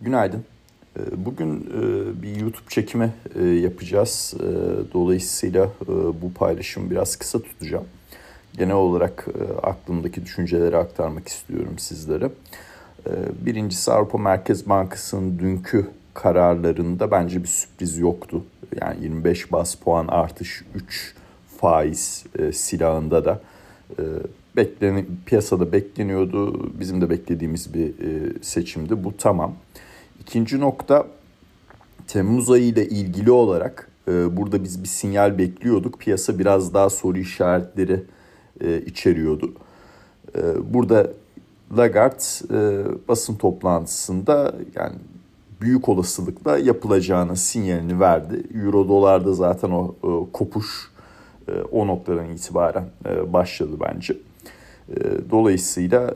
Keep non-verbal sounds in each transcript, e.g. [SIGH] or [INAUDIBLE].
Günaydın. Ee, bugün e, bir YouTube çekimi e, yapacağız. E, dolayısıyla bu paylaşımı biraz kısa tutacağım. Genel olarak aklımdaki düşünceleri aktarmak istiyorum sizlere. Birincisi Avrupa Merkez Bankası'nın dünkü kararlarında bence bir sürpriz yoktu. Yani 25 bas puan artış 3 faiz silahında da bekleni, piyasada bekleniyordu. Bizim de beklediğimiz bir seçimdi. Bu tamam. İkinci nokta Temmuz ayı ile ilgili olarak e, burada biz bir sinyal bekliyorduk. Piyasa biraz daha soru işaretleri e, içeriyordu. E, burada Lagarde basın toplantısında yani büyük olasılıkla yapılacağını sinyalini verdi. Euro dolarda zaten o kopuş o noktadan itibaren başladı bence. Dolayısıyla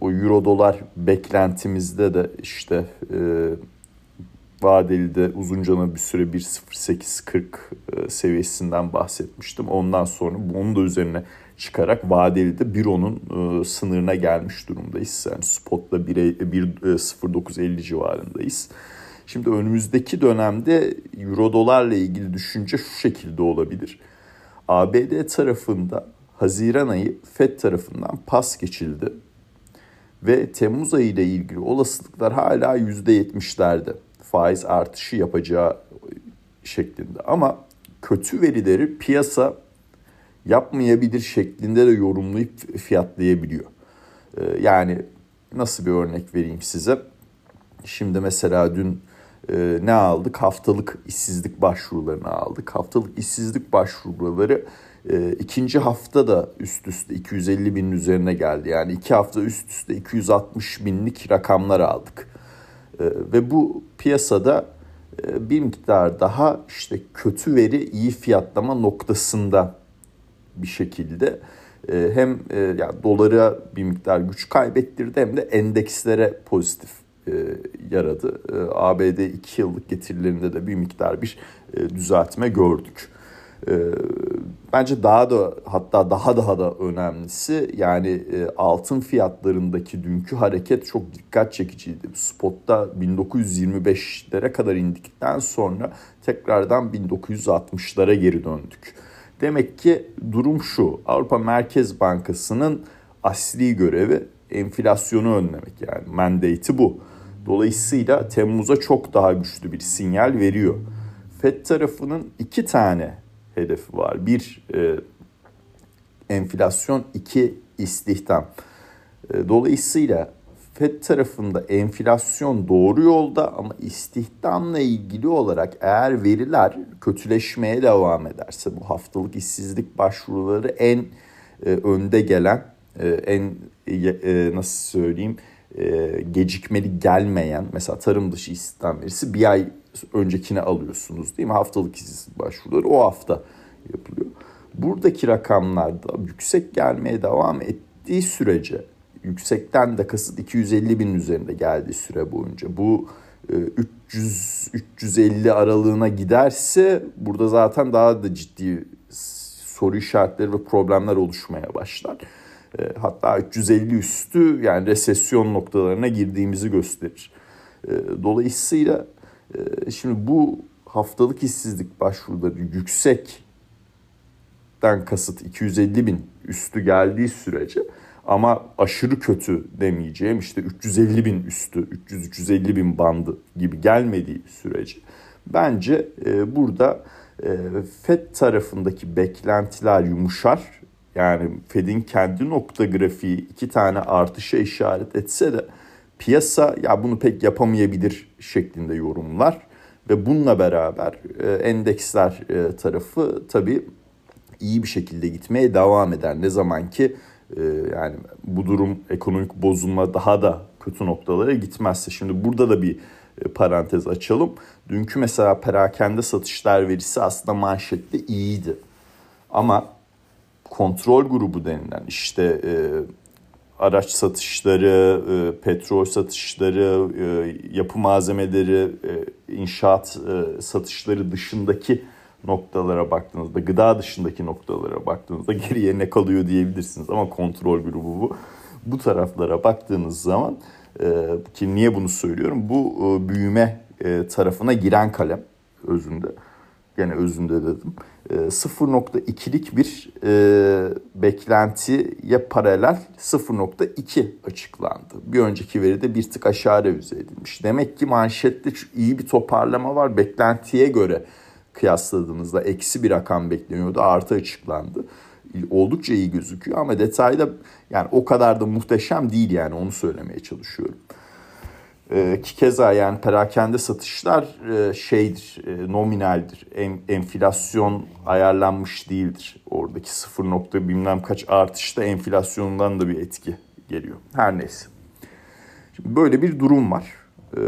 o euro dolar beklentimizde de işte e, vadeli de uzunca bir süre 1.0840 e, seviyesinden bahsetmiştim. Ondan sonra onun da üzerine çıkarak vadeli de 1.10'un e, sınırına gelmiş durumdayız. Yani spotla 1.0950 e, civarındayız. Şimdi önümüzdeki dönemde euro dolarla ilgili düşünce şu şekilde olabilir. ABD tarafında Haziran ayı FED tarafından pas geçildi ve Temmuz ayı ile ilgili olasılıklar hala %70'lerde faiz artışı yapacağı şeklinde. Ama kötü verileri piyasa yapmayabilir şeklinde de yorumlayıp fiyatlayabiliyor. Ee, yani nasıl bir örnek vereyim size? Şimdi mesela dün e, ne aldık? Haftalık işsizlik başvurularını aldık. Haftalık işsizlik başvuruları e, ikinci hafta da üst üste 250 binin üzerine geldi. Yani iki hafta üst üste 260 binlik rakamlar aldık. E, ve bu piyasada e, bir miktar daha işte kötü veri iyi fiyatlama noktasında bir şekilde e, hem e, yani dolara bir miktar güç kaybettirdi hem de endekslere pozitif e, yaradı. E, ABD 2 yıllık getirilerinde de bir miktar bir e, düzeltme gördük. E, bence daha da hatta daha daha da önemlisi yani e, altın fiyatlarındaki dünkü hareket çok dikkat çekiciydi. Spotta 1925'lere kadar indikten sonra tekrardan 1960'lara geri döndük. Demek ki durum şu. Avrupa Merkez Bankası'nın asli görevi enflasyonu önlemek yani mandate'i bu. Dolayısıyla Temmuz'a çok daha güçlü bir sinyal veriyor. FED tarafının iki tane hedefi var. Bir e, enflasyon, iki istihdam. E, dolayısıyla FED tarafında enflasyon doğru yolda ama istihdamla ilgili olarak eğer veriler kötüleşmeye devam ederse bu haftalık işsizlik başvuruları en e, önde gelen e, en e, e nasıl söyleyeyim e, gecikmeli gelmeyen mesela tarım dışı istihdam verisi bir ay öncekine alıyorsunuz değil mi? Haftalık işsizlik başvuruları o hafta yapılıyor. Buradaki rakamlarda yüksek gelmeye devam ettiği sürece yüksekten de kasıt 250 bin üzerinde geldiği süre boyunca bu 300 e, 350 aralığına giderse burada zaten daha da ciddi soru işaretleri ve problemler oluşmaya başlar. E, hatta 350 üstü yani resesyon noktalarına girdiğimizi gösterir. E, dolayısıyla şimdi bu haftalık işsizlik başvuruları yüksek den kasıt 250 bin üstü geldiği sürece ama aşırı kötü demeyeceğim işte 350 bin üstü 300-350 bin bandı gibi gelmediği sürece bence e, burada e, FED tarafındaki beklentiler yumuşar. Yani Fed'in kendi nokta grafiği iki tane artışa işaret etse de piyasa ya bunu pek yapamayabilir şeklinde yorumlar ve bununla beraber e, endeksler e, tarafı tabii iyi bir şekilde gitmeye devam eder. Ne zaman ki e, yani bu durum ekonomik bozulma daha da kötü noktalara gitmezse. Şimdi burada da bir e, parantez açalım. Dünkü mesela perakende satışlar verisi aslında manşette iyiydi. Ama kontrol grubu denilen işte e, araç satışları, e, petrol satışları, e, yapı malzemeleri, e, inşaat e, satışları dışındaki noktalara baktığınızda, gıda dışındaki noktalara baktığınızda [LAUGHS] geriye ne kalıyor diyebilirsiniz. Ama kontrol grubu bu. Bu taraflara baktığınız zaman ki niye bunu söylüyorum? Bu büyüme tarafına giren kalem özünde. Gene özünde dedim. 0.2'lik bir e, beklentiye paralel 0.2 açıklandı. Bir önceki veride bir tık aşağı revize edilmiş. Demek ki manşette iyi bir toparlama var. Beklentiye göre kıyasladığımızda eksi bir rakam bekleniyordu. Artı açıklandı. Oldukça iyi gözüküyor ama detayda yani o kadar da muhteşem değil yani onu söylemeye çalışıyorum. E, ki keza yani perakende satışlar e, şeydir, e, nominaldir. En, enflasyon ayarlanmış değildir. Oradaki sıfır nokta bilmem kaç artışta enflasyondan da bir etki geliyor. Her neyse. Şimdi böyle bir durum var. E,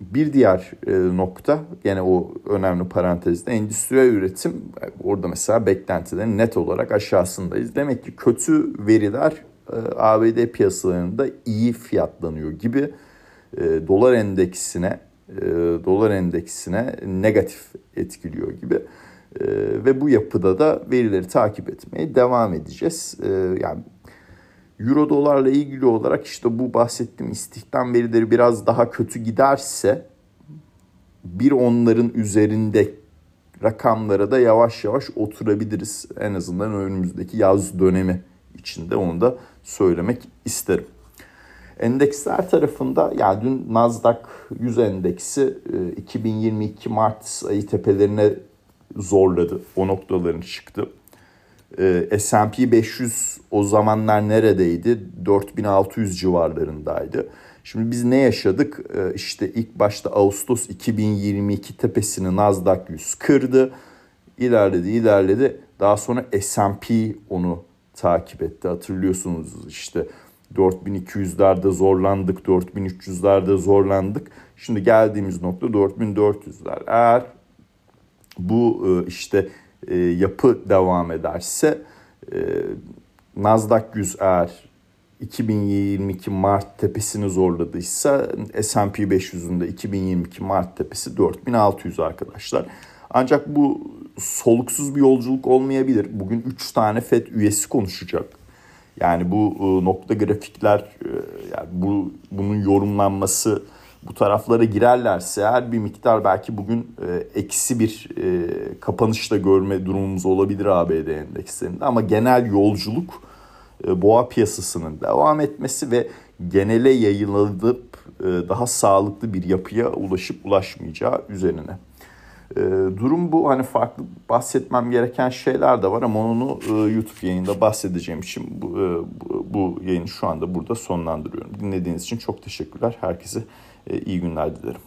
bir diğer e, nokta yine o önemli parantezde endüstriyel üretim orada mesela beklentilerin net olarak aşağısındayız. Demek ki kötü veriler e, ABD piyasalarında iyi fiyatlanıyor gibi e, dolar endeksine e, dolar endeksine negatif etkiliyor gibi. E, ve bu yapıda da verileri takip etmeye devam edeceğiz. E, yani Euro dolarla ilgili olarak işte bu bahsettiğim istihdam verileri biraz daha kötü giderse bir onların üzerinde rakamlara da yavaş yavaş oturabiliriz. En azından önümüzdeki yaz dönemi içinde onu da söylemek isterim. Endeksler tarafında yani dün Nasdaq 100 endeksi 2022 e, Mart ayı tepelerine zorladı. O noktaların çıktı. E, S&P 500 o zamanlar neredeydi? 4600 civarlarındaydı. Şimdi biz ne yaşadık? E, işte ilk başta Ağustos 2022 tepesini Nasdaq 100 kırdı. İlerledi, ilerledi. Daha sonra S&P onu takip etti. Hatırlıyorsunuz işte 4200'lerde zorlandık, 4300'lerde zorlandık. Şimdi geldiğimiz nokta 4400'ler. Eğer bu e, işte e, yapı devam ederse e, Nasdaq 100 eğer 2022 Mart tepesini zorladıysa S&P 500'ün de 2022 Mart tepesi 4600 arkadaşlar. Ancak bu soluksuz bir yolculuk olmayabilir. Bugün 3 tane FED üyesi konuşacak. Yani bu e, nokta grafikler e, yani bu bunun yorumlanması bu taraflara girerlerse eğer bir miktar belki bugün e, eksi bir e, kapanışla görme durumumuz olabilir ABD endekslerinde ama genel yolculuk e, boğa piyasasının devam etmesi ve genele yayılılıp e, daha sağlıklı bir yapıya ulaşıp ulaşmayacağı üzerine. E, durum bu. Hani farklı bahsetmem gereken şeyler de var ama onu e, YouTube yayında bahsedeceğim için bu, e, bu, yayını şu anda burada sonlandırıyorum. Dinlediğiniz için çok teşekkürler. Herkese e, iyi günler dilerim.